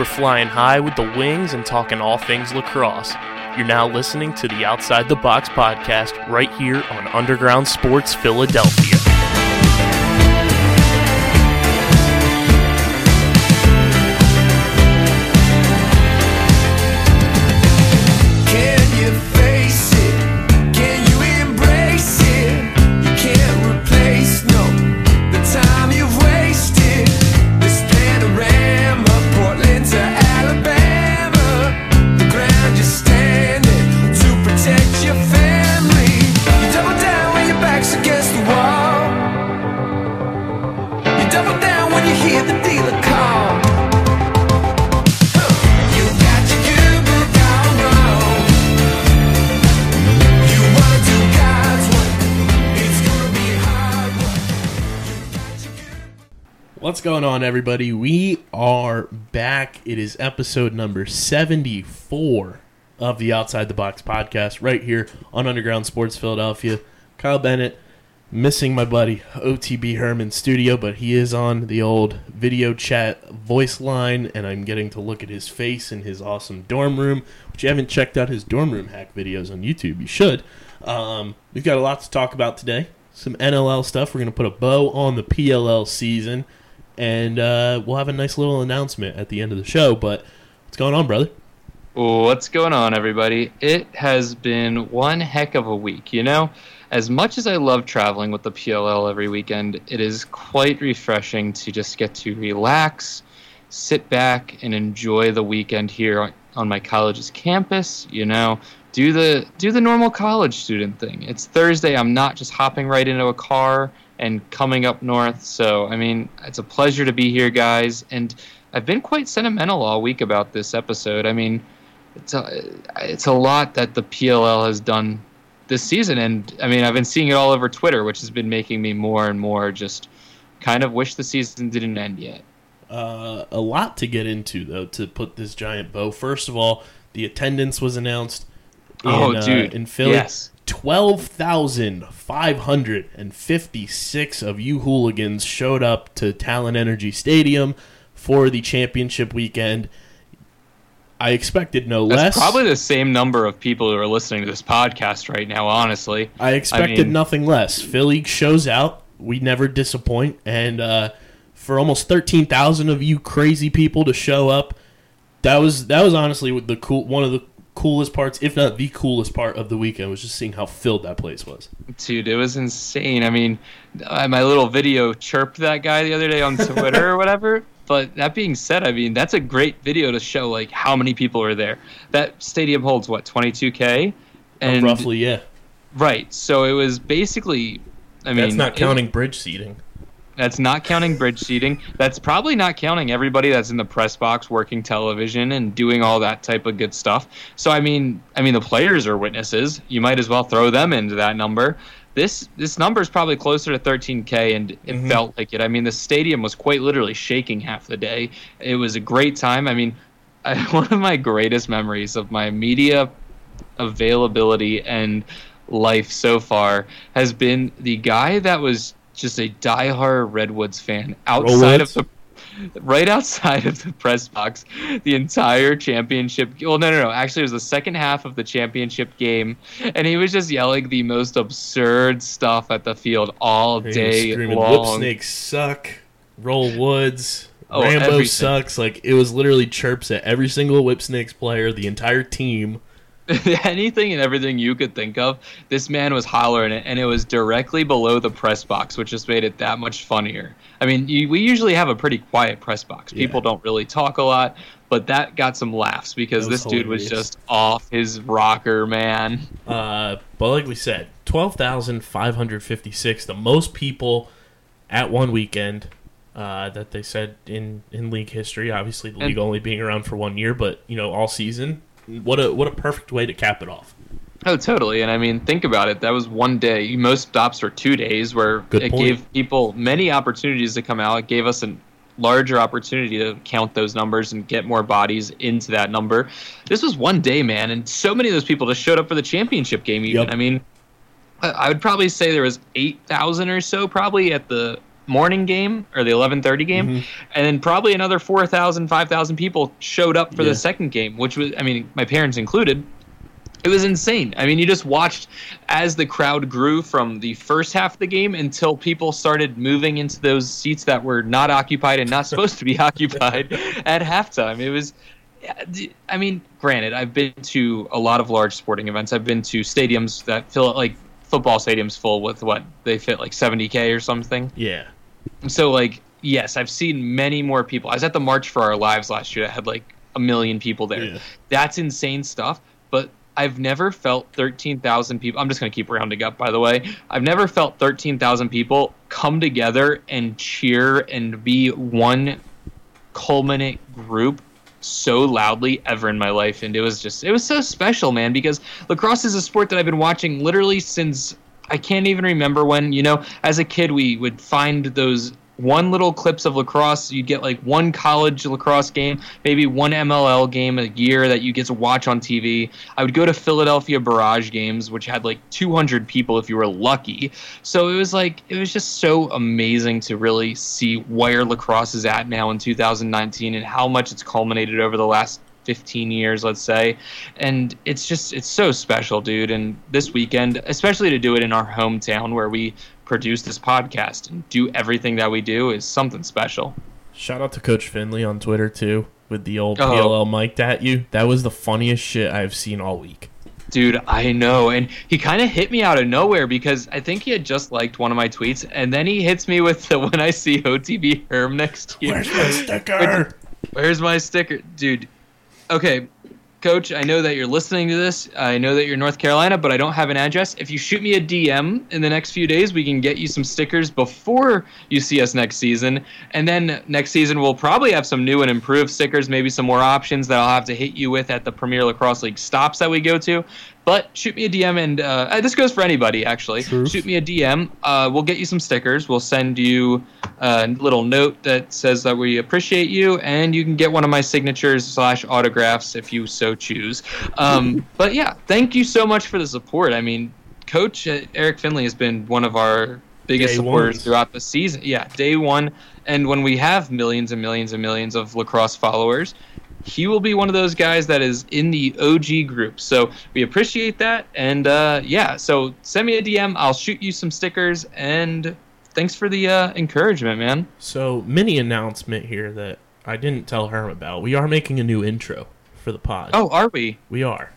We're flying high with the wings and talking all things lacrosse. You're now listening to the Outside the Box podcast right here on Underground Sports Philadelphia. Everybody? We are back. It is episode number 74 of the Outside the Box podcast, right here on Underground Sports Philadelphia. Kyle Bennett, missing my buddy OTB Herman studio, but he is on the old video chat voice line, and I'm getting to look at his face in his awesome dorm room. Which you haven't checked out his dorm room hack videos on YouTube, you should. Um, we've got a lot to talk about today. Some NLL stuff. We're going to put a bow on the PLL season and uh, we'll have a nice little announcement at the end of the show. But what's going on, brother? What's going on, everybody? It has been one heck of a week. You know, as much as I love traveling with the PLL every weekend, it is quite refreshing to just get to relax, sit back, and enjoy the weekend here on, on my college's campus. You know, do the do the normal college student thing. It's Thursday. I'm not just hopping right into a car and coming up north. So, I mean, it's a pleasure to be here, guys. And I've been quite sentimental all week about this episode. I mean, it's a, it's a lot that the PLL has done this season, and I mean, I've been seeing it all over Twitter, which has been making me more and more just kind of wish the season didn't end yet. Uh, a lot to get into, though, to put this giant bow. First of all, the attendance was announced. In, Oh, uh, dude. in Philly, Yes. Twelve thousand five hundred and fifty-six of you hooligans showed up to Talen Energy Stadium for the championship weekend. I expected no That's less. probably the same number of people who are listening to this podcast right now. Honestly, I expected mean- nothing less. Philly shows out. We never disappoint. And uh, for almost thirteen thousand of you crazy people to show up, that was that was honestly the cool one of the coolest parts, if not the coolest part of the weekend, was just seeing how filled that place was. dude, it was insane. I mean, uh, my little video chirped that guy the other day on Twitter or whatever. But that being said, I mean, that's a great video to show like how many people are there. That stadium holds what 22k, and Roughly, yeah. right. So it was basically. I mean, That's not it- counting bridge seating. That's not counting bridge seating. That's probably not counting everybody that's in the press box working television and doing all that type of good stuff. So I mean, I mean the players are witnesses. You might as well throw them into that number. This this number is probably closer to 13k, and it mm-hmm. felt like it. I mean, the stadium was quite literally shaking half the day. It was a great time. I mean, I, one of my greatest memories of my media availability and life so far has been the guy that was just a diehard Redwoods fan outside of the right outside of the press box the entire championship well no no no actually it was the second half of the championship game and he was just yelling the most absurd stuff at the field all He day screaming, long snakes suck. Roll woods. Oh, Rambo everything. sucks. Like it was literally chirps at every single Whip Snakes player, the entire team. anything and everything you could think of, this man was hollering it, and it was directly below the press box, which just made it that much funnier. I mean, you, we usually have a pretty quiet press box. Yeah. People don't really talk a lot, but that got some laughs because this dude was just off his rocker, man. Uh, but like we said, twelve thousand five hundred fifty-six, the most people at one weekend uh, that they said in in league history. Obviously, the And- league only being around for one year, but you know, all season. What a what a perfect way to cap it off. Oh, totally. And I mean, think about it. That was one day. Most stops were two days, where Good it point. gave people many opportunities to come out. It gave us a larger opportunity to count those numbers and get more bodies into that number. This was one day, man, and so many of those people just showed up for the championship game. Even Yep. I mean, I I would probably say there was eight thousand or so, probably at the morning game or the 11:30 game, mm-hmm. and then probably another 4,000, 5,000 people showed up for Yeah. the second game, which was, I mean, my parents included. It was insane. I mean, you just watched as the crowd grew from the first half of the game until people started moving into those seats that were not occupied and not supposed to be occupied at halftime. It was I mean, granted, I've been to a lot of large sporting events. I've been to stadiums that fill like football stadiums full with what they fit like 70k or something. Yeah. So like, yes, I've seen many more people. I was at the March for Our Lives last year that had like a million people there. Yeah. That's insane stuff. But I've never felt 13,000 people. I'm just going to keep rounding up, by the way. I've never felt 13,000 people come together and cheer and be one culminate group so loudly ever in my life and it was just it was so special man because lacrosse is a sport that i've been watching literally since i can't even remember when you know as a kid we would find those one little clips of lacrosse. You'd get like one college lacrosse game maybe one mll game a year that you get to watch on tv i would go to philadelphia barrage games which had like 200 people if you were lucky. So it was like it was just so amazing to really see where lacrosse is at now in 2019 and how much it's culminated over the last 15 years let's say and it's just it's so special dude and this weekend especially to do it in our hometown where we produce this podcast and do everything that we do is something special Shout out to Coach Finley on Twitter too with the old Oh. PLL mic'd at you. That was the funniest shit I've seen all week. Dude, I know. And he kind of hit me out of nowhere because I think he had just liked one of my tweets. And then he hits me with the when I see OTB Herm next year. Where's my sticker? Where's my sticker? Dude, okay. Coach, I know that you're listening to this. I know that you're North Carolina, but I don't have an address. If you shoot me a DM in the next few days, we can get you some stickers before you see us next season. And then next season, we'll probably have some new and improved stickers, maybe some more options that I'll have to hit you with at the Premier Lacrosse League stops that we go to. But shoot me a DM, and uh, this goes for anybody actually. Truth. Shoot me a DM. Uh, we'll get you some stickers. We'll send you a little note that says that we appreciate you, and you can get one of my signatures slash autographs if you so choose. Um, but yeah, thank you so much for the support. I mean, Coach uh, Eric Finley has been one of our biggest Day supporters ones. throughout the season. Yeah, day one, and when we have millions and millions and millions of lacrosse followers, he will be one of those guys that is in the OG group. So we appreciate that. And uh, yeah, so send me a DM. I'll shoot you some stickers. And thanks for the uh, encouragement, man. So, mini announcement here that I didn't tell Herm about. We are making a new intro for the pod. Oh, are we? we are.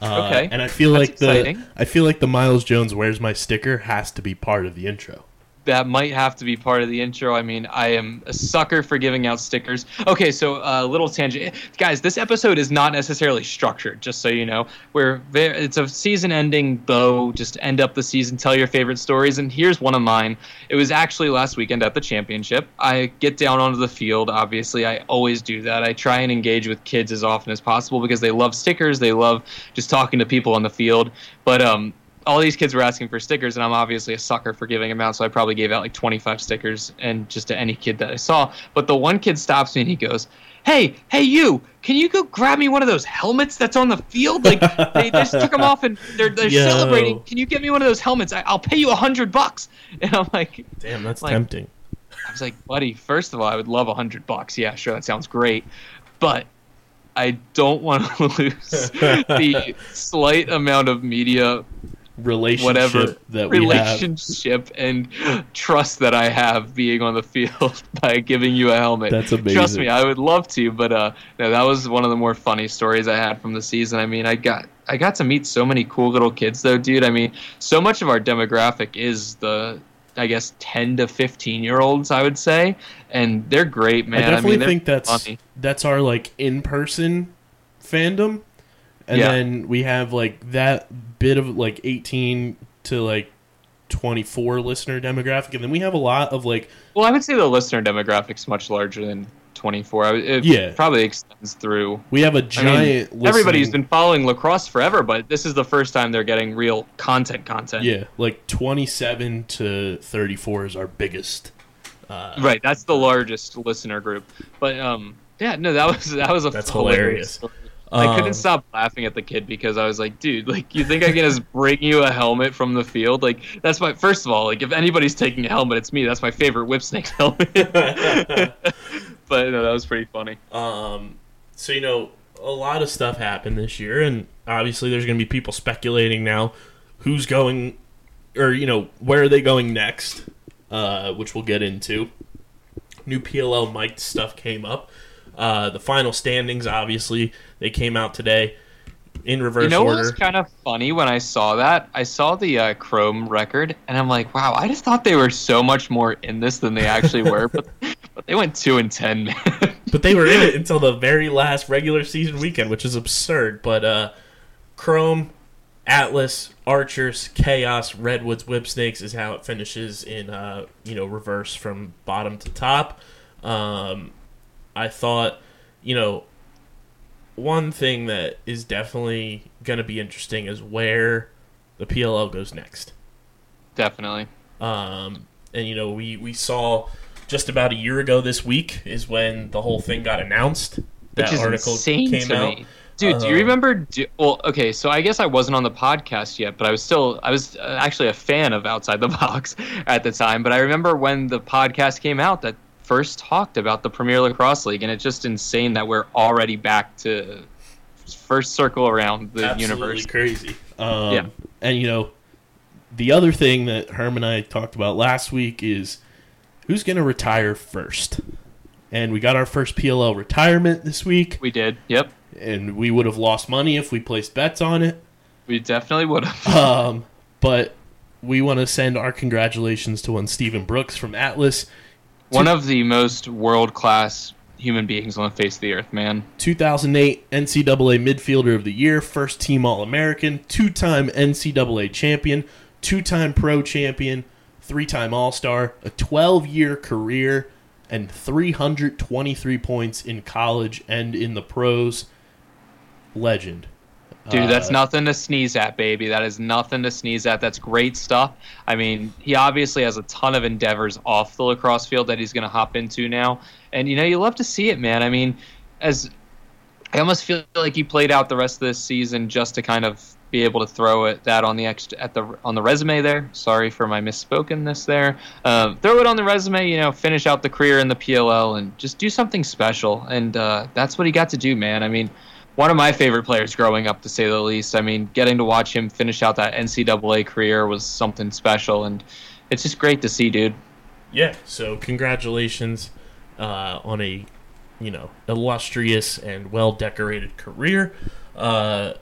Uh, Okay. And I feel That's like the exciting. I feel like the Miles Jones "Where's My Sticker" has to be part of the intro. That might have to be part of the intro. I mean, I am a sucker for giving out stickers. Okay, so a uh, little tangent, guys. This episode is not necessarily structured, just so you know. We're very, it's a season-ending bow. Just end up the season, tell your favorite stories, and here's one of mine. It was actually last weekend at the championship. I get down onto the field. Obviously, I always do that. I try and engage with kids as often as possible because they love stickers. They love just talking to people on the field. But um, all these kids were asking for stickers, and I'm obviously a sucker for giving them out, so I probably gave out like 25 stickers and just to any kid that I saw. But the one kid stops me and he goes, "Hey, hey, you! Can you go grab me one of those helmets that's on the field? Like they just took them off and they're they're Yo. celebrating. Can you get me one of those helmets? I, I'll pay you a hundred bucks." And I'm like, Damn, that's Like- tempting. I was like, buddy, first of all, I would love a hundred bucks. Yeah, sure, that sounds great, but I don't want to lose the slight amount of media Relationship whatever that we have. relationship and trust that I have being on the field by giving you a helmet. That's amazing. Trust me, I would love to, but uh, no, that was one of the more funny stories I had from the season. I mean, I got I got to meet so many cool little kids though, dude. I mean, so much of our demographic is the I guess 10 to 15 year olds, I would say, and they're great, man. I definitely mean, think that's funny. that's our like in person fandom, and Yeah. then we have like that bit of like eighteen to like twenty four listener demographic, and then we have a lot of like Well, I would say the listener demographic's much larger than 24. It Yeah. probably extends through we have a I mean, giant. everybody's been following lacrosse forever, but this is the first time they're getting real content. Content. yeah, like twenty seven to thirty four is our biggest. Right. That's the largest listener group. But um, yeah, no, that was that was a That's hilarious. hilarious. I Um, couldn't stop laughing at the kid because I was like, dude, like you think I can just bring you a helmet from the field? Like that's my first of all, like if anybody's taking a helmet, it's me. That's my favorite whip snake helmet. but no, that was pretty funny. Um, so you know, a lot of stuff happened this year, and obviously there's going to be people speculating now who's going, or you know, where are they going next, uh, which we'll get into. New PLL mic stuff came up. Uh, the final standings, obviously, they came out today in reverse You know what order. was kind of funny when I saw that? I saw the uh, Chrome record, and I'm like, wow, I just thought they were so much more in this than they actually were. but, but they went two and ten, man. but they were in it until the very last regular season weekend, which is absurd. But uh, Chrome, Atlas, Archers, Chaos, Redwoods, Whipsnakes is how it finishes in uh, you know reverse from bottom to top. Um, I thought, you know, one thing that is definitely going to be interesting is where the PLL goes next. Definitely. Um, and you know, we we saw just about a year ago this week is when the whole thing got announced. That Which is article insane came to out. me. Dude, do you Uh, remember? Do, well, okay, so I guess I wasn't on the podcast yet, but I was still, I was uh, actually a fan of Outside the Box at the time. But I remember when the podcast came out that first talked about the Premier Lacrosse League, and it's just insane that we're already back to first circle around the Absolutely universe. crazy. Um, Yeah. And you know, the other thing that Herm and I talked about last week is who's going to retire first. And we got our first PLL retirement this week, We did. Yep. and we would have lost money if we placed bets on it. We definitely would have. Um, but we want to send our congratulations to one Stephen Brooks from Atlas. One of the most world class human beings on the face of the earth, man. 2008 NCAA Midfielder of the Year, first team All American, two time NCAA champion, two time pro champion, three time All Star, a 12 year career, and 323 points in college and in the pros. Legend. Dude, that's Uh, nothing to sneeze at, baby. That is nothing to sneeze at. That's great stuff. I mean, he obviously has a ton of endeavors off the lacrosse field that he's going to hop into now. And, you know, you love to see it, man. I mean, as I almost feel like he played out the rest of this season just to kind of be able to throw it that on the ex- at the on the resume there. Sorry for my misspokenness there. Uh, throw it on the resume, you know, finish out the career in the PLL and just do something special. And uh, that's what he got to do, man. I mean, one of my favorite players growing up, to say the least. I mean, getting to watch him finish out that NCAA career was something special, and it's just great to see, dude. Yeah, so congratulations uh, on a you know illustrious and well decorated career. Uh,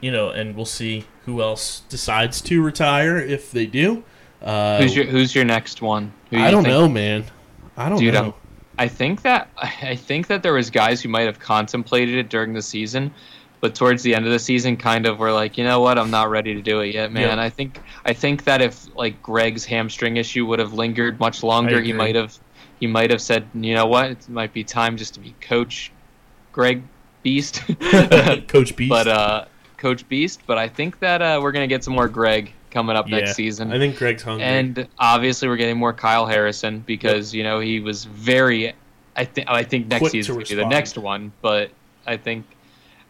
you know, and we'll see who else decides to retire if they do. Uh, Who's your Who's your next one? Who I don't think- know, man. I don't Dude, know. I'm- I think that I think that there was guys who might have contemplated it during the season, but towards the end of the season, kind of were like, you know what, I'm not ready to do it yet, man. Yeah. I think I think that if like Greg's hamstring issue would have lingered much longer, he might have he might have said, you know what, it might be time just to be coach Greg Beast. Coach Beast. but uh, Coach Beast. But I think that uh, we're gonna get some more Greg coming up yeah, next season. I think Greg's hungry. And obviously, we're getting more Kyle Harrison because you know he was very. I think I think next Quick season will be the next one, but I think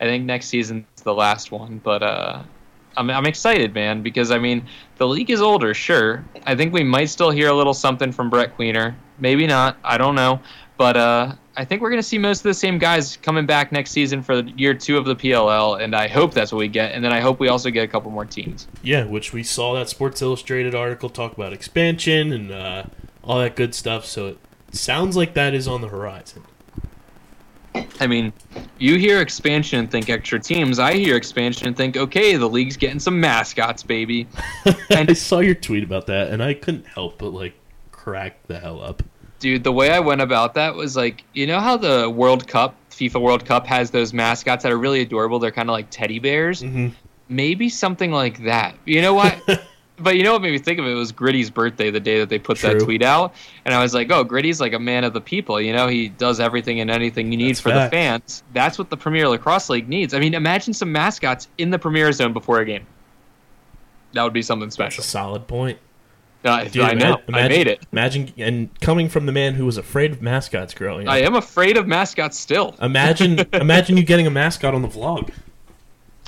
I think next season's the last one. But uh, I'm I'm excited, man, because I mean the league is older, sure. I think we might still hear a little something from Brett Queener, maybe not. I don't know, but uh, I think we're gonna see most of the same guys coming back next season for year two of the PLL, and I hope that's what we get. And then I hope we also get a couple more teams. yeah, which we saw that Sports Illustrated article talk about expansion and uh, all that good stuff. So it sounds like that is on the horizon. I mean, you hear expansion and think extra teams. I hear expansion and think, okay, the league's getting some mascots, baby. And I saw your tweet about that, and I couldn't help but like crack the hell up. Dude, the way I went about that was like, you know how the World Cup, FIFA World Cup, has those mascots that are really adorable? They're kind of like teddy bears. Mhm. Maybe something like that. You know what? but you know what made me think of it was Gritty's birthday the day that they put that tweet out. And I was like, oh, Gritty's like a man of the people. You know, he does everything and anything you need That's for the fans. That's what the Premier Lacrosse League needs. I mean, imagine some mascots in the Premier Zone before a game. That would be something That's special. a solid point. I, Dude, I know. ima- I made it. Imagine and coming from the man who was afraid of mascots growing up. I am afraid of mascots still. Imagine, imagine you getting a mascot on the vlog.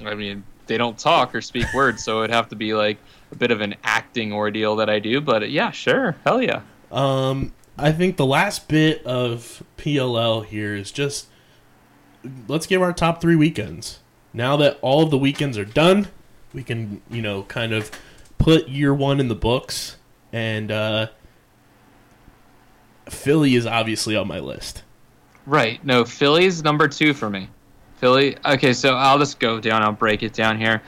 I mean, they don't talk or speak words, so it'd have to be like a bit of an acting ordeal that I do. But yeah, sure, hell yeah. Um, I think the last bit of PLL here is just let's give our top three weekends. Now that all of the weekends are done, we can you know kind of put year one in the books, and uh, Philly is obviously on my list. Right. No, Philly's number two for me. Philly. Okay, so I'll just go down. I'll break it down here.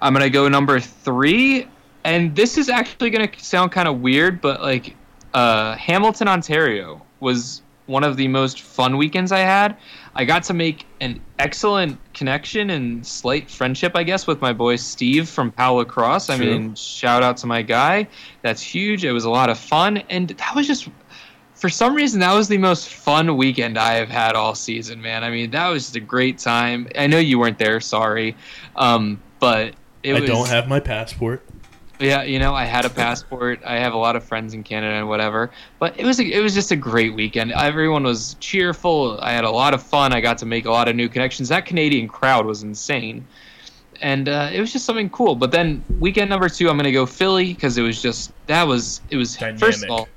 I'm gonna go number three, and this is actually gonna sound kind of weird, but like uh, Hamilton, Ontario was one of the most fun weekends I had. I got to make an excellent connection and slight friendship, I guess, with my boy Steve from Pal Lacrosse. I True. mean, shout out to my guy. That's huge. It was a lot of fun, and that was just for some reason that was the most fun weekend I have had all season, man. I mean, that was just a great time. I know you weren't there, sorry, um, but it I was. don't have my passport. Yeah, you know, I had a passport. I have a lot of friends in Canada and whatever. But it was a, it was just a great weekend. Everyone was cheerful. I had a lot of fun. I got to make a lot of new connections. That Canadian crowd was insane, and uh, it was just something cool. But then weekend number two, I'm gonna go Philly because it was just that was it was first of all,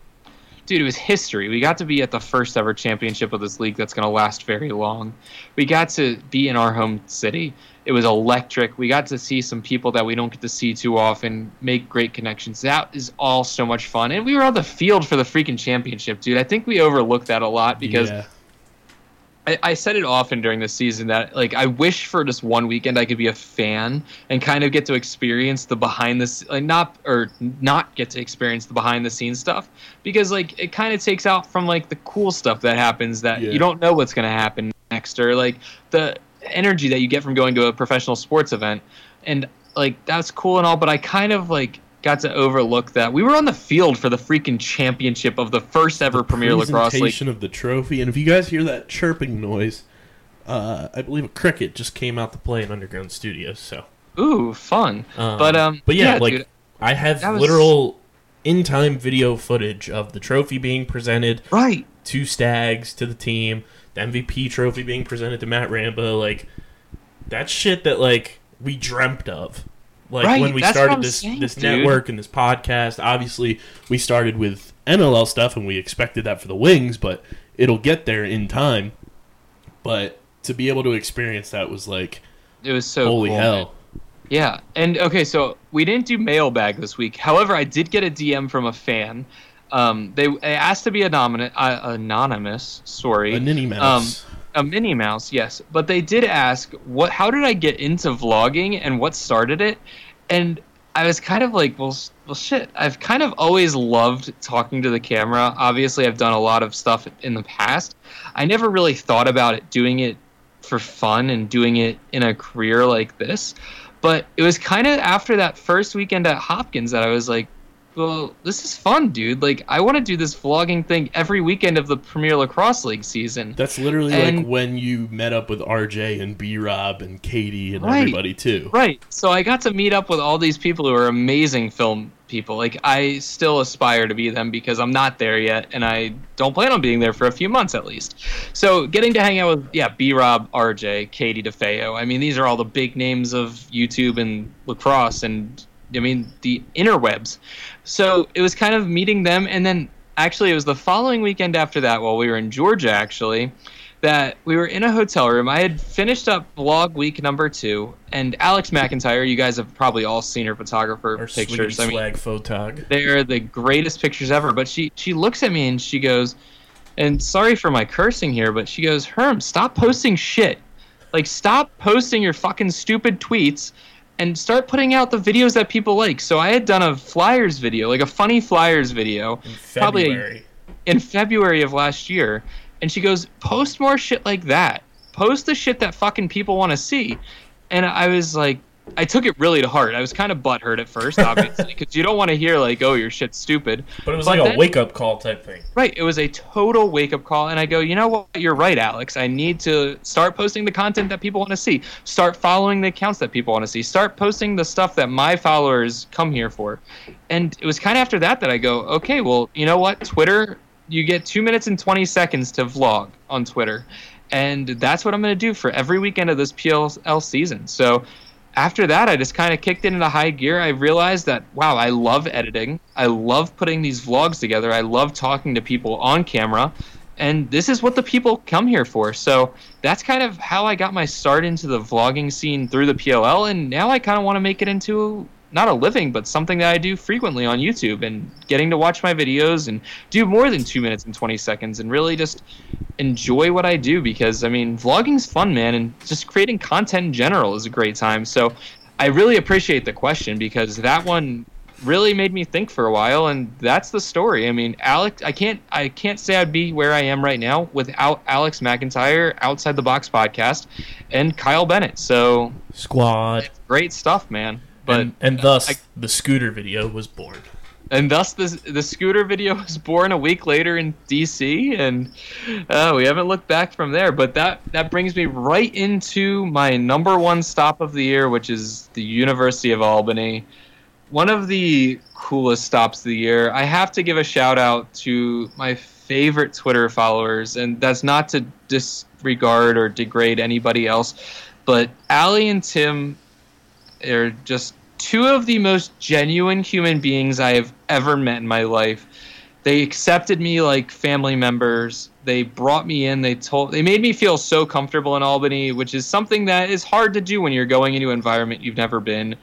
dude, it was history. We got to be at the first ever championship of this league that's gonna last very long. We got to be in our home city. It was electric. We got to see some people that we don't get to see too often, make great connections. That is all so much fun. And we were on the field for the freaking championship, dude. I think we overlooked that a lot because yeah. I, I said it often during the season that like I wish for just one weekend I could be a fan and kind of get to experience the behind the like not or not get to experience the behind the scenes stuff because like it kind of takes out from like the cool stuff that happens that Yeah. you don't know what's going to happen next or like the energy that you get from going to a professional sports event and like that's cool and all but I kind of like got to overlook that we were on the field for the freaking championship of the first ever Premier Lacrosse League presentation of the trophy. And if you guys hear that chirping noise, uh, I believe a cricket just came out to play in Underground Studios. So, Ooh, fun. um, but um, but yeah, like dude, I have was- literal in-time video footage of the trophy being presented right. to Stags to the team, the MVP trophy being presented to Matt Rambo. Like that's shit that like we dreamt of. Like Right, when we started this saying, this dude. network and this podcast, obviously we started with NLL stuff and we expected that for the wings, but it'll get there in time. But to be able to experience that was like It was so holy cool, hell. man. Yeah, and okay, so we didn't do mailbag this week. However, I did get a DM from a fan. Um, they, they asked to be anonymous. Uh, anonymous, sorry. A ninny mouse. A Minnie Mouse, yes. But they did ask, "What? How did I get into vlogging, and what started it?" And I was kind of like, "Well, well, shit. I've kind of always loved talking to the camera. Obviously, I've done a lot of stuff in the past. I never really thought about it doing it for fun and doing it in a career like this. But it was kind of after that first weekend at Hopkins that I was like." Well, this is fun, dude. Like, I want to do this vlogging thing every weekend of the Premier Lacrosse League season. That's literally like when you met up with RJ and B Rob and Katie and Right. everybody too. Right. So I got to meet up with all these people who are amazing film people. Like I still aspire to be them because I'm not there yet and I don't plan on being there for a few months at least. So getting to hang out with yeah, B Rob, RJ, Katie DeFeo. I mean, these are all the big names of YouTube and lacrosse and I mean the interwebs. So it was kind of meeting them and then actually it was the following weekend after that while we were in Georgia actually that we were in a hotel room. I had finished up vlog week number two, and Alex McIntyre, you guys have probably all seen her photographer Our pictures. I mean, swag photog. they're the greatest pictures ever. But she she looks at me and she goes, and sorry for my cursing here, but she goes, Herm, stop posting shit. Like, stop posting your fucking stupid tweets and start putting out the videos that people like. So I had done a Flyers video, like a funny Flyers video, In probably in February of last year, and she goes, "Post more shit like that. Post the shit that fucking people want to see." And I was like, I took it really to heart. I was kind of butthurt at first, obviously, because you don't want to hear like, "Oh, your shit's stupid." But it was But like a wake up call type thing. Right. It was a total wake up call. And I go, you know what? You're right, Alex. I need to start posting the content that people want to see. Start following the accounts that people want to see. Start posting the stuff that my followers come here for. And it was kind of after that that I go, okay, well, you know what? Twitter, you get two minutes and 20 seconds to vlog on Twitter. And that's what I'm going to do for every weekend of this PLL season. So after that, I just kind of kicked into high gear. I realized that, wow, I love editing. I love putting these vlogs together. I love talking to people on camera. And this is what the people come here for. So that's kind of how I got my start into the vlogging scene through the PLL. And now I kind of want to make it into not a living, but something that I do frequently on YouTube and getting to watch my videos and do more than two minutes and 20 seconds and really just enjoy what I do because I mean, vlogging's fun, man, and just creating content in general is a great time. So I really appreciate the question because that one really made me think for a while and that's the story. I mean, Alex I can't I can't say I'd be where I am right now without Alex McIntyre outside the box podcast and Kyle Bennett. So Squad. great stuff, man. But and, and thus I- the scooter video was born. and thus the the scooter video was born a week later in DC, and uh, we haven't looked back from there. But that that brings me right into my number one stop of the year, which is the University of Albany. One of the coolest stops of the year. I have to give a shout out to my favorite Twitter followers, and that's not to disregard or degrade anybody else, but Allie and Tim are just two of the most genuine human beings I have ever met in my life. They accepted me like family members. They brought me in. They told they made me feel so comfortable in Albany, which is something that is hard to do when you're going into an environment you've never been.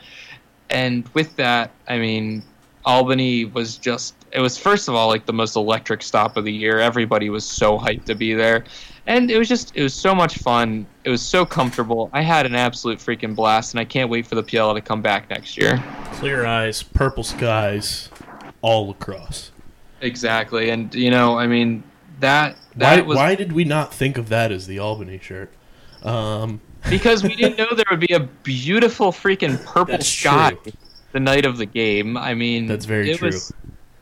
And with that, I mean, Albany was just it was first of all like the most electric stop of the year. Everybody was so hyped to be there. And it was just it was so much fun. It was so comfortable. I had an absolute freaking blast and I can't wait for the PL to come back next year. Clear eyes, purple skies, all across. Exactly. And you know, I mean that Why, that was why did we not think of that as the Albany shirt? Um, because we didn't know there would be a beautiful freaking purple sky true. the night of the game. I mean, That's very it true. Was,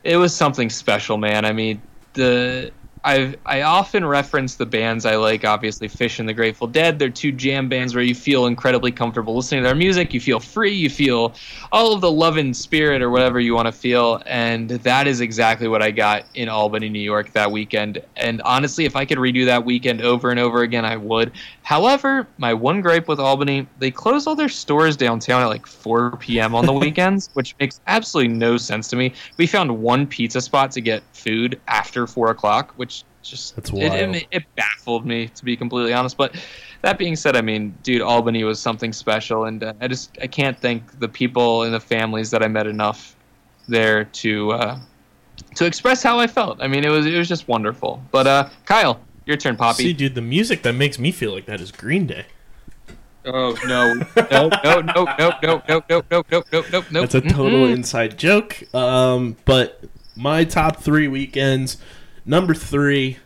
it was something special, man. I mean, the I I often reference the bands I like. Obviously, Phish and the Grateful Dead. They're two jam bands where you feel incredibly comfortable listening to their music. You feel free. You feel all of the love and spirit or whatever you want to feel. And that is exactly what I got in Albany, New York that weekend. And honestly, if I could redo that weekend over and over again, I would. However, my one gripe with Albany, they close all their stores downtown at like 4 p.m. on the weekends, which makes absolutely no sense to me. We found one pizza spot to get food after 4 o'clock, which just That's it, wild. it, it baffled me to be completely honest. But that being said, I mean, dude, Albany was something special, and uh, I just I can't thank the people and the families that I met enough there to uh, to express how I felt. I mean, it was it was just wonderful. But uh, Kyle, your turn, Poppy. see, dude, the music that makes me feel like that is Green Day. Oh no, no, no, no, no, no, no, no, no, no, no, no, no, no. That's a total inside joke. Um, but my top three weekends. Number three,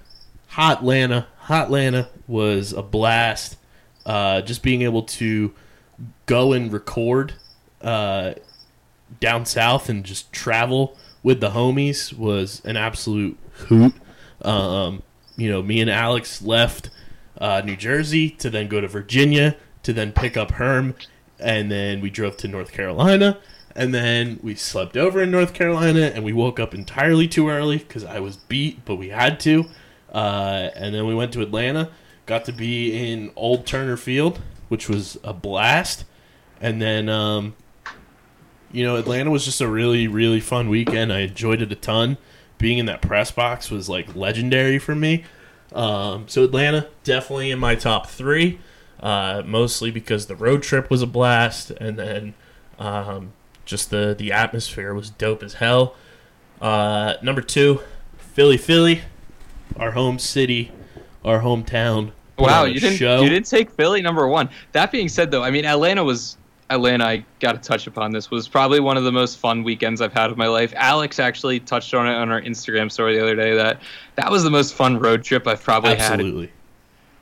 Hotlanta. Hot Lana was a blast. Uh, just being able to go and record uh, down south and just travel with the homies was an absolute hoot. Um, you know, me and Alex left uh, New Jersey to then go to Virginia to then pick up Herm, and then we drove to North Carolina, and then we slept over in North Carolina, and we woke up entirely too early because I was beat, but we had to. Uh, and then we went to Atlanta, got to be in Old Turner Field, which was a blast, and then. Um, you know, Atlanta was just a really, really fun weekend. I enjoyed it a ton. Being in that press box was like legendary for me. Um, so Atlanta definitely in my top three, uh, mostly because the road trip was a blast, and then um, just the the atmosphere was dope as hell. Uh, number two, Philly, Philly, our home city, our hometown. Wow, you didn't show. you didn't take Philly number one. That being said, though, I mean Atlanta was Atlanta. I got to touch upon this was probably one of the most fun weekends I've had of my life. Alex actually touched on it on our Instagram story the other day that that was the most fun road trip I've probably had. Absolutely.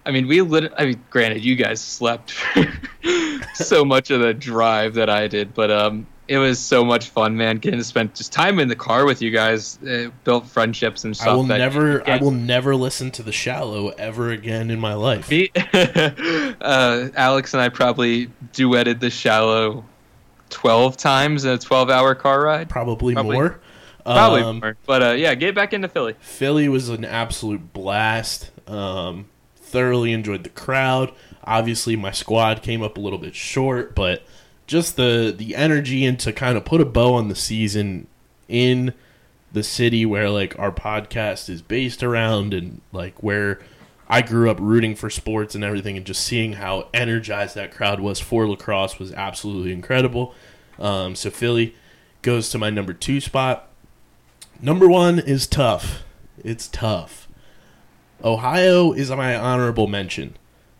I mean, we lit. I mean, granted, you guys slept so much of the drive that I did, but um, it was so much fun, man. Getting to spend just time in the car with you guys, uh, built friendships and stuff. I will that- never, I will never listen to The Shallow ever again in my life. Me, uh, Alex and I probably duetted the shallow twelve times in a twelve-hour car ride. Probably, Probably- more. Probably Um, more, but uh, yeah, get back into Philly. Philly was an absolute blast. Um, thoroughly enjoyed the crowd. Obviously, my squad came up a little bit short, but just the the energy and to kind of put a bow on the season in the city where like our podcast is based around and like where I grew up rooting for sports and everything and just seeing how energized that crowd was for lacrosse was absolutely incredible. Um, so Philly goes to my number two spot. Number one is tough. It's tough. Ohio is my honorable mention.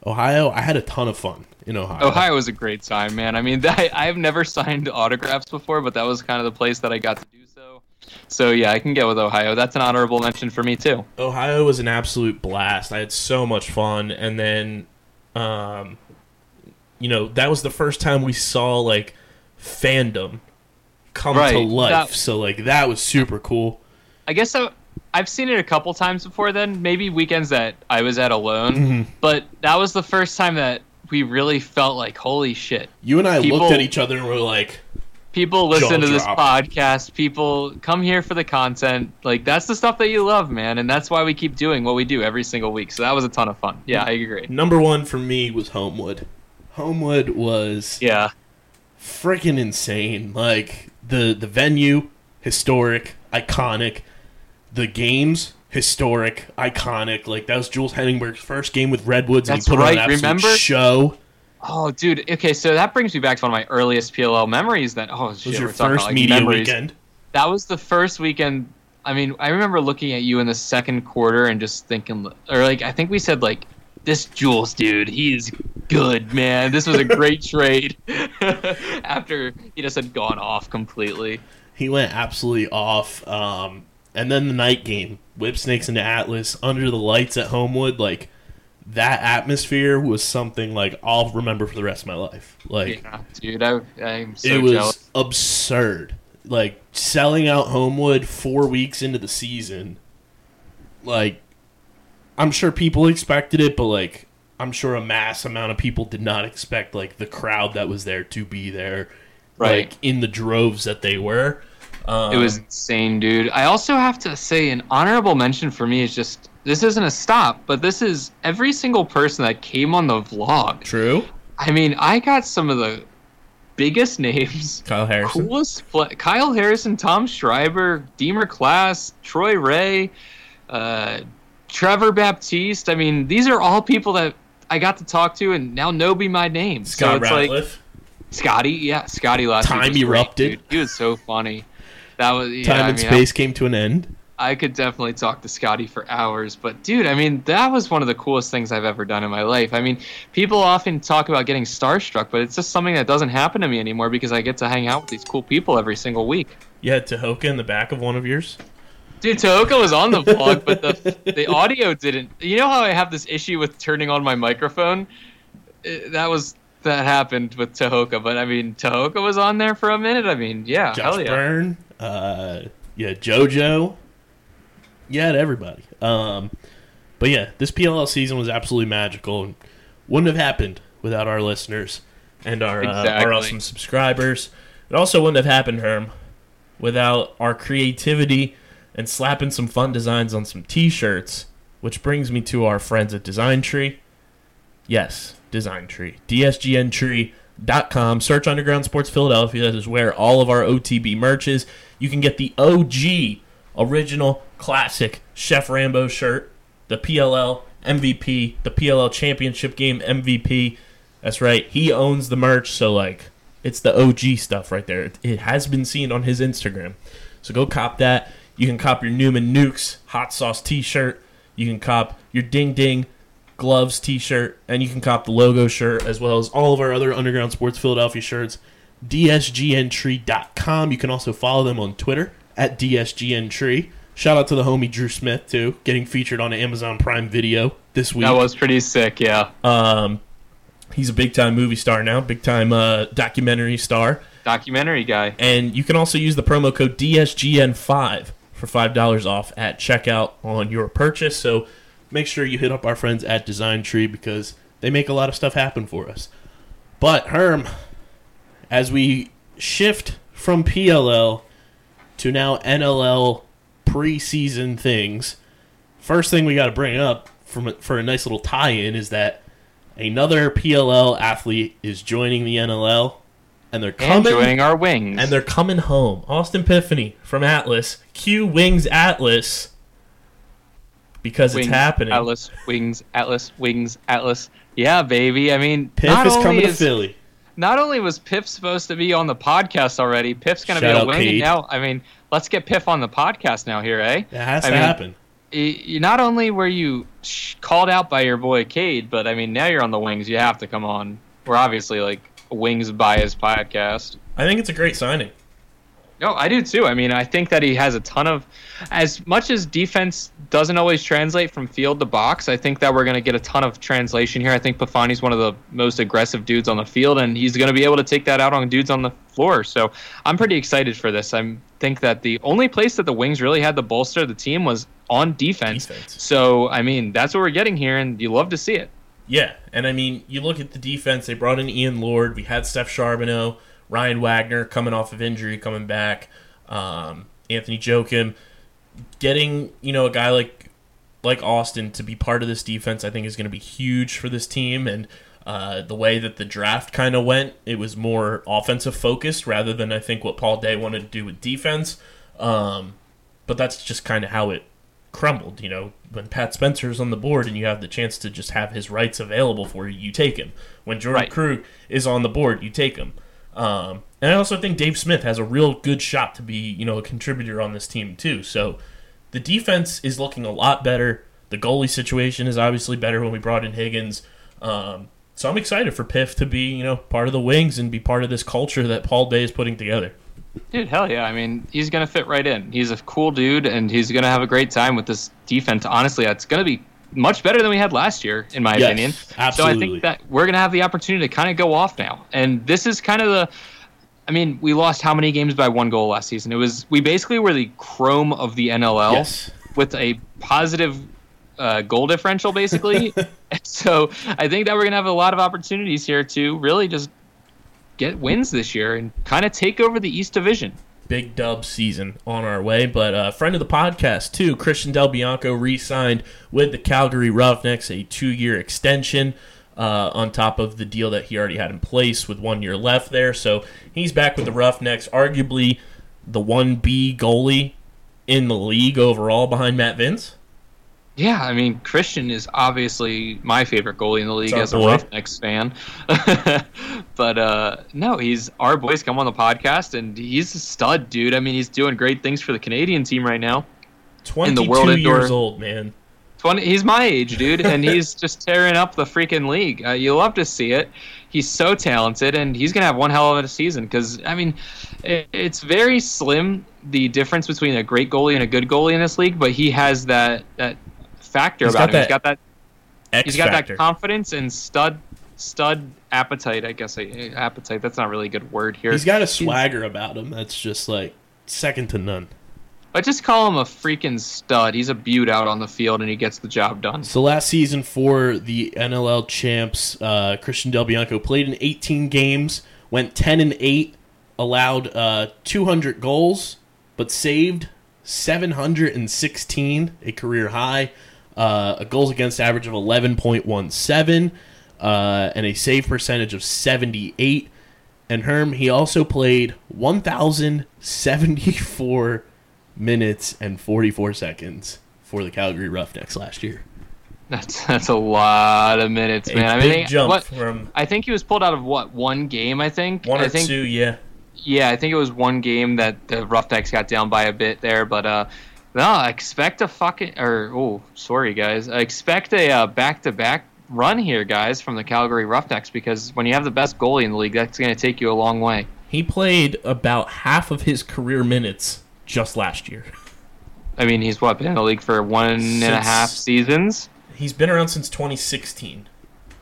Ohio, I had a ton of fun in Ohio. Ohio was a great time, man. I mean, that, I've never signed autographs before, but that was kind of the place that I got to do so. So yeah, I can get with Ohio. That's an honorable mention for me too. Ohio was an absolute blast. I had so much fun, and then, um, you know, that was the first time we saw like fandom come to life. That- so like that was super cool. I guess I, I've seen it a couple times before. Then maybe weekends that I was at alone, Mm-hmm. but that was the first time that we really felt like holy shit. You and I People- looked at each other and were like, People listen to this Jaw-drop. podcast. People come here for the content. Like that's the stuff that you love, man, and that's why we keep doing what we do every single week. So that was a ton of fun. Yeah, I agree. number one for me was Homewood. Homewood was Yeah, freaking insane. Like the the venue, historic, iconic. The games, historic, iconic. Like that was Jules Heningburg's first game with Redwoods, That's and he put on an right, absolute remember? show. Oh, dude. Okay, so that brings me back to one of my earliest PLL memories. Then, oh It shit, was your first about, like, media memories. weekend. That was the first weekend. I mean, I remember looking at you in the second quarter and just thinking, or like, I think we said like, this Jules dude, he's good, man. This was a great trade. After he just had gone off completely. He went absolutely off. Um, and then the night game, Whip Snakes into Atlas under the lights at Homewood, like that atmosphere was something like I'll remember for the rest of my life. Like Yeah, dude, I, I'm so it was jealous. absurd. Like selling out Homewood four weeks into the season. Like, I'm sure people expected it, but like, I'm sure a mass amount of people did not expect like the crowd that was there to be there, Right. Like in the droves that they were. Um, It was insane, dude. I also have to say an honorable mention for me is just this isn't a stop, but this is every single person that came on the vlog. true. I mean, I got some of the biggest names, Kyle Harrison. coolest fl- Kyle Harrison, Tom Schreiber, Deemer Class, Troy Reh, uh, Trevor Baptiste. I mean, these are all people that I got to talk to and now know be my name. so Scott it's like Scotty, yeah, Scotty last Time was great, erupted. dude. He was so funny. That was yeah, Time I and mean, space came to an end. I, I could definitely talk to Scotty for hours, but dude, I mean, that was one of the coolest things I've ever done in my life. I mean, people often talk about getting starstruck, but it's just something that doesn't happen to me anymore because I get to hang out with these cool people every single week. You had Tehoka in the back of one of yours. Dude, Tehoka was on the vlog, but the the audio didn't. You know how I have this issue with turning on my microphone? Eh, That was that happened with Tehoka, but I mean, Tehoka was on there for a minute. I mean, yeah, Josh hell yeah. Byrne, uh, yeah, JoJo. Yeah, everybody. Um, but yeah, this PLL season was absolutely magical and wouldn't have happened without our listeners and our uh, our awesome subscribers. It also wouldn't have happened, Herm, without our creativity and slapping some fun designs on some T-shirts. Which brings me to our friends at Design Tree. Yes, Design Tree. DSGNtree.com. Search Underground Sports Philadelphia. That is where all of our OTB merch is. You can get the OG, original, classic Chef Rambo shirt, the PLL MVP, the PLL Championship Game MVP. That's right. He owns the merch, so, like, it's the OG stuff right there. It, has been seen on his Instagram. So go cop that. You can cop your Newman Nukes hot sauce t shirt. You can cop your Ding Ding gloves t-shirt and you can cop the logo shirt as well as all of our other underground sports philadelphia shirts dsgntree.com you can also follow them on twitter at dsgntree shout out to the homie drew smith too getting featured on amazon prime video this week That was pretty sick, yeah. um, He's a big time movie star now, big time uh, documentary star. Documentary guy. And you can also use the promo code DSGN5 for $5 off at checkout on your purchase. So make sure you hit up our friends at Design Tree because they make a lot of stuff happen for us. But, Herm, as we shift from PLL to now NLL preseason things, first thing we got to bring up from for a nice little tie-in is that another PLL athlete is joining the NLL, and they're And coming joining our wings. and they're coming home. Austin Piffany from Atlas, Q Wings Atlas, because Wings, it's happening. Atlas, wings, Atlas, wings, Atlas. Yeah, baby. I mean, Piff is coming to is- Philly. Not only was Piff supposed to be on the podcast already, Piff's going to be Shout a wing. Cade. And now, I mean, let's get Piff on the podcast now here, eh? It has I to mean, happen. You not only were you sh- called out by your boy Cade, but I mean now you're on the wings. You have to come on. We're obviously like wings by his podcast. I think it's a great signing. No, I do too. I mean, I think that he has a ton of, as much as defense doesn't always translate from field to box. I think that we're going to get a ton of translation here. I think Pifani's one of the most aggressive dudes on the field, and he's going to be able to take that out on dudes on the floor. So I'm pretty excited for this. I think that the only place that the Wings really had to bolster of the team was on defense. Defense. So I mean, that's what we're getting here, and you love to see it. Yeah, and I mean, you look at the defense. They brought in Ian Llord. We had Steph Charbonneau, Ryan Wagner coming off of injury, coming back. Um, Anthony Joaquim, getting you know a guy like like Austin to be part of this defense, I think is going to be huge for this team. And uh, the way that the draft kind of went, it was more offensive focused rather than I think what Paul Day wanted to do with defense. Um, but that's just kind of how it crumbled. You know, when Pat Spencer's on the board and you have the chance to just have his rights available for you, you take him. When Jordan Right. Krug is on the board, you take him. Um, and I also think Dave Smith has a real good shot to be, you know, a contributor on this team too. So the defense is looking a lot better. The goalie situation is obviously better when we brought in Higgins. Um, so I'm excited for Piff to be, you know, part of the Wings and be part of this culture that Paul Day is putting together. Dude, hell yeah. I mean, he's going to fit right in. He's a cool dude, and he's going to have a great time with this defense. Honestly, it's going to be much better than we had last year, in my Yes, opinion. So I think that we're going to have the opportunity to kind of go off now. And this is kind of the. I mean, we lost how many games by one goal last season? It was we basically were the chrome of the NLL Yes. with a positive uh, goal differential, basically. so I think that we're gonna have a lot of opportunities here to really just get wins this year and kind of take over the East Division. Big dub season on our way. But uh, friend of the podcast too, Christian Del Bianco re-signed with the Calgary Roughnecks, a two-year extension uh, on top of the deal that he already had in place with one year left there. So he's back with the Roughnecks, arguably the one B goalie in the league overall behind Matt Vince. Yeah, I mean Christian is obviously my favorite goalie in the league as a. Roughnecks fan. but uh, no, he's our boys come on the podcast and he's a stud, dude. I mean, he's doing great things for the Canadian team right now. Twenty-two World Indoor- years old, man. 20, he's my age, dude, and he's just tearing up the freaking league. Uh, you love to see it. He's so talented, and he's gonna have one hell of a season. Because I mean, it, it's very slim the difference between a great goalie and a good goalie in this league, but he has that that factor He's about him. He's that got that. X He's got factor. that confidence and stud stud appetite. I guess appetite. That's not really a good word here. He's got a swagger about him that's just like second to none. but just call him a freaking stud. He's a beaut out on the field, and he gets the job done. So last season for the NLL champs, uh, Christian Del Bianco played in 18 games, went 10 and 8, allowed uh, 200 goals, but saved 716, a career high, uh, a goals against average of 11.17, uh, and a save percentage of 78. And Herm, he also played 1,074 minutes and 44 seconds for the Calgary Roughnecks last year. That's that's a lot of minutes, A man. I big mean, jump what, from I think he was pulled out of what one game. I think one I or think, two, yeah. Yeah, I think it was one game that the Roughnecks got down by a bit there, but uh, no, I expect a fucking or oh, sorry guys, I expect a uh, back-to-back run here, guys, from the Calgary Roughnecks because when you have the best goalie in the league, that's going to take you a long way. He played about half of his career minutes just last year. I mean, he's what been in the league for one and a half seasons. He's been around since 2016.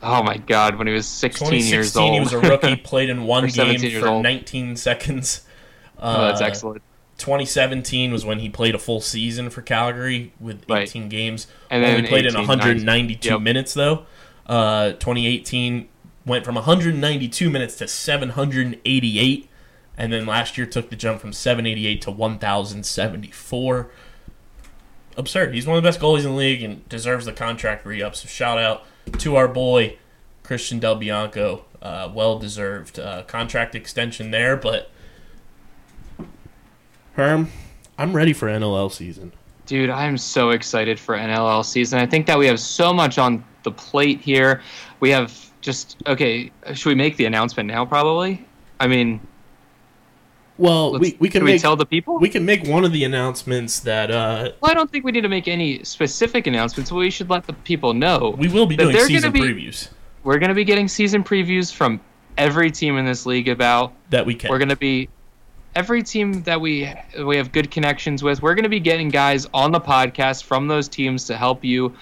Oh my God, when he was 16 years old. he was a rookie, played in one game for 19 seconds. oh, that's Uh, excellent. 2017 was when he played a full season for Calgary with 18 Right. games. And then Only played in 192 yep. minutes though. Uh, 2018 went from 192 minutes to 788, and then last year took the jump from 788 to 1,074. Absurd. He's one of the best goalies in the league and deserves the contract re-up. So shout out to our boy Christian Del Bianco. Uh, well deserved uh, contract extension there, but Herm, I'm ready for NLL season. Dude, I'm so excited for NLL season. I think that we have so much on the plate here. We have just okay. Should we make the announcement now? Probably. I mean, Well, we, we can should make we tell the people? we can make one of the announcements that uh, well, I don't think we need to make any specific announcements. We should let the people know. we will be doing they're season be- previews We're going to be getting season previews from every team in this league. About that we can. we're going to be every team that we we have good connections with. We're going to be getting guys on the podcast from those teams to help you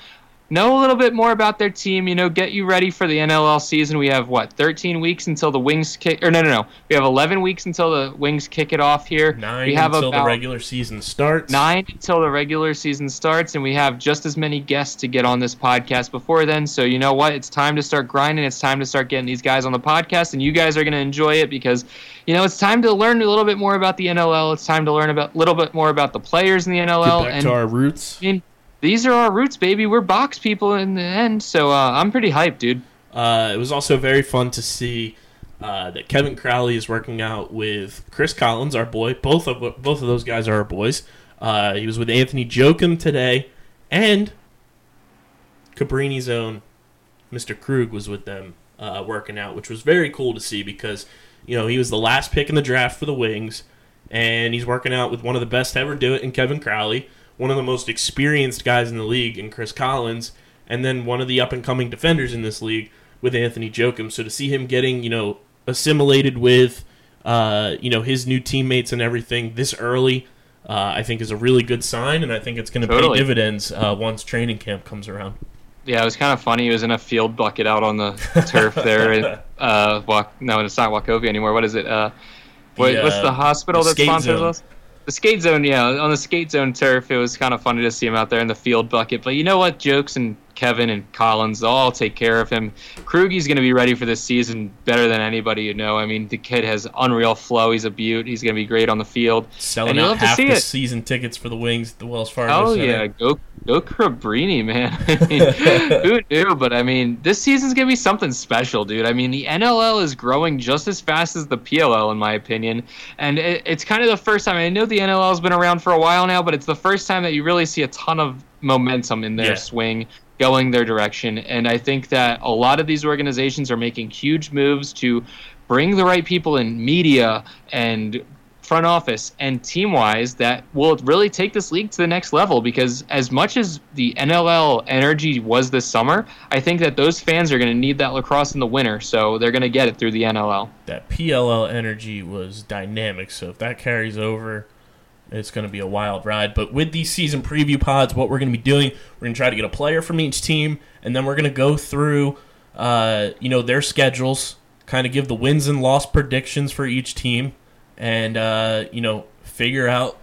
know a little bit more about their team. You know, get you ready for the NLL season. We have what 13 weeks until the Wings kick. Or no, no, no. We have 11 weeks until the Wings kick it off here. nine we have until the regular season starts. nine until the regular season starts, and we have just as many guests to get on this podcast before then. So you know what? It's time to start grinding. It's time to start getting these guys on the podcast, and you guys are going to enjoy it because you know it's time to learn a little bit more about the NLL. It's time to learn about a little bit more about the players in the NLL. Get back and to our roots. I mean, these are our roots, baby. We're box people in the end, so uh, I'm pretty hyped, dude. Uh, it was also very fun to see uh, that Kevin Crowley is working out with Chris Collins, our boy. Both of both of those guys are our boys. Uh, he was with Anthony Joaquim today, and Cabrini's own Mr. Krug was with them uh, working out, which was very cool to see because you know he was the last pick in the draft for the Wings, and he's working out with one of the best to ever do it in Kevin Crowley, one of the most experienced guys in the league in Chris Collins, and then one of the up and coming defenders in this league with Anthony Joaquim. So to see him getting you know assimilated with uh, you know his new teammates and everything this early. Uh, I think is a really good sign, and I think it's going to Totally. pay dividends uh, once training camp comes around. Yeah, it was kind of funny. He was in a field bucket out on the turf there. In, uh, Wa- no, it's not Wachovia anymore. What is it? Uh, what, The, what's the hospital the that sponsors us? The skate zone, yeah, on the skate zone turf. It was kind of funny to see him out there in the field bucket. But you know what? Jokes and Kevin and Collins, they'll all take care of him. Krugy's going to be ready for this season better than anybody you know. I mean, the kid has unreal flow. He's a beaut. He's going to be great on the field. Selling out half the it. season tickets for the Wings at the Wells Fargo. Oh Center. yeah, go go Cabrini, man. I mean, who knew? But I mean, this season's gonna be something special, dude. I mean, the NLL is growing just as fast as the PLL, in my opinion, and it, it's kind of the first time. I know the NLL has been around for a while now, but it's the first time that you really see a ton of momentum in their Yeah. swing. Going their direction, and I think that a lot of these organizations are making huge moves to bring the right people in media and front office and team wise that will really take this league to the next level because as much as the NLL energy was this summer, I think that those fans are going to need that lacrosse in the winter, so they're going to get it through the NLL. that PLL energy was dynamic. So if that carries over, it's going to be a wild ride. But with these season preview pods, what we're going to be doing, we're going to try to get a player from each team, and then we're going to go through, uh, you know, their schedules, kind of give the wins and loss predictions for each team, and uh, you know, figure out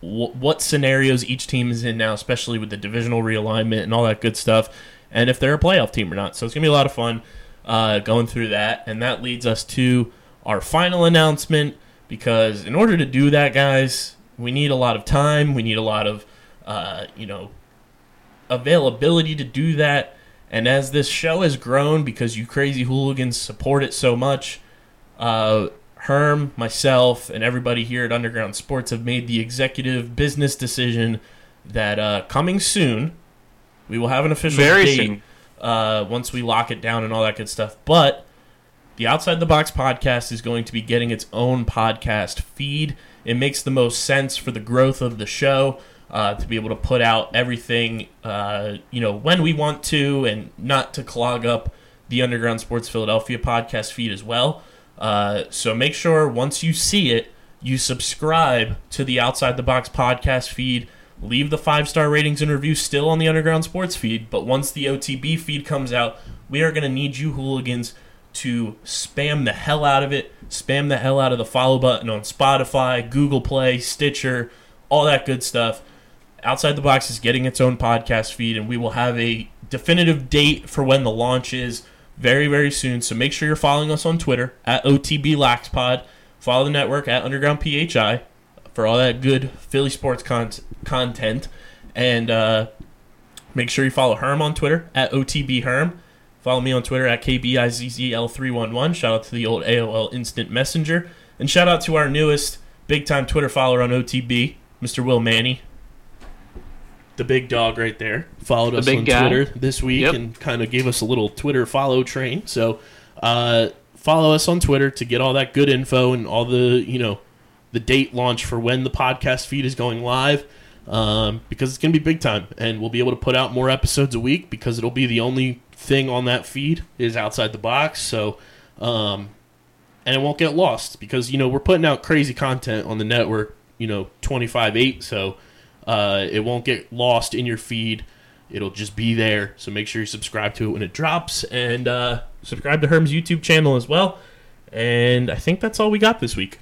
wh- what scenarios each team is in now, especially with the divisional realignment and all that good stuff, and if they're a playoff team or not. So it's gonna be a lot of fun uh, going through that, and that leads us to our final announcement. Because in order to do that, guys, we need a lot of time. We need a lot of, uh, you know, availability to do that. And as this show has grown, because you crazy hooligans support it so much, uh, Herm, myself, and everybody here at Underground Sports have made the executive business decision that uh, coming soon, we will have an official Very date soon. uh, once we lock it down and all that good stuff. But the Outside the Box podcast is going to be getting its own podcast feed. It makes the most sense for the growth of the show uh, to be able to put out everything, uh, you know, when we want to, and not to clog up the Underground Sports Philadelphia podcast feed as well. Uh, so make sure once you see it, you subscribe to the Outside the Box podcast feed. leave the five star ratings and reviews still on the Underground Sports feed. But once the OTB feed comes out, we are going to need you hooligans to spam the hell out of it. Spam the hell out of the follow button on Spotify, Google Play, Stitcher, all that good stuff. Outside the Box is getting its own podcast feed, and we will have a definitive date for when the launch is very, very soon. So make sure you're following us on Twitter at OTB OTBLaxPod. Follow the network at Underground PHI for all that good Philly sports con- content. And uh, make sure you follow Herm on Twitter at OTBHerm. Follow me on Twitter at KBIZZL311. Shout out to the old AOL Instant Messenger. And shout out to our newest big time Twitter follower on OTB, Mr. Will Manny. The big dog right there. Followed The us on guy. Twitter this week Yep. and kind of gave us a little Twitter follow train. So uh, follow us on Twitter to get all that good info and all the, you know, the date launch for when the podcast feed is going live um, because it's going to be big time and we'll be able to put out more episodes a week because it'll be the only thing on that feed is outside the box so um, and it won't get lost because you know we're putting out crazy content on the network you know 25-8 so uh, it won't get lost in your feed. It'll just be there so make sure you subscribe to it when it drops and uh, subscribe to herm's youtube channel as well. And i think that's all we got this week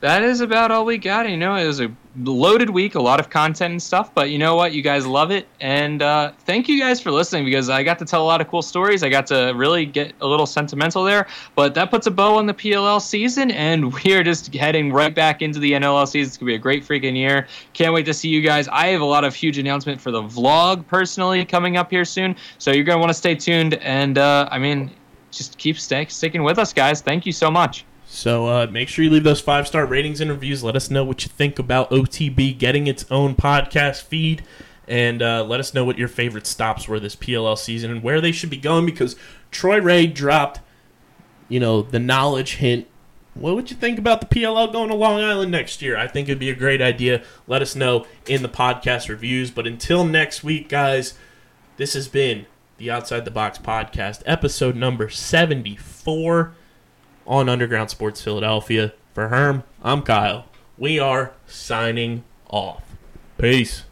That is about all we got. You know, it was a loaded week, a lot of content and stuff. But you know what? You guys love it, and uh, thank you guys for listening because I got to tell a lot of cool stories. I got to really get a little sentimental there. But that puts a bow on the PLL season, and we are just heading right back into the NLL season. It's gonna be a great freaking year. Can't wait to see you guys. I have a lot of huge announcement for the vlog personally coming up here soon, so you're gonna want to stay tuned. And uh, I mean, just keep sticking with us, guys. Thank you so much. So uh, make sure you leave those five star ratings and reviews. Let us know what you think about OTB getting its own podcast feed, and uh, let us know what your favorite stops were this PLL season and where they should be going. Because Troy Reh dropped, you know, the knowledge hint. What would you think about the PLL going to Long Island next year? I think it'd be a great idea. Let us know in the podcast reviews. But until next week, guys, this has been the Outside the Box podcast, episode number seventy four on Underground Sports Philadelphia. For Herm, I'm Kyle. We are signing off. Peace.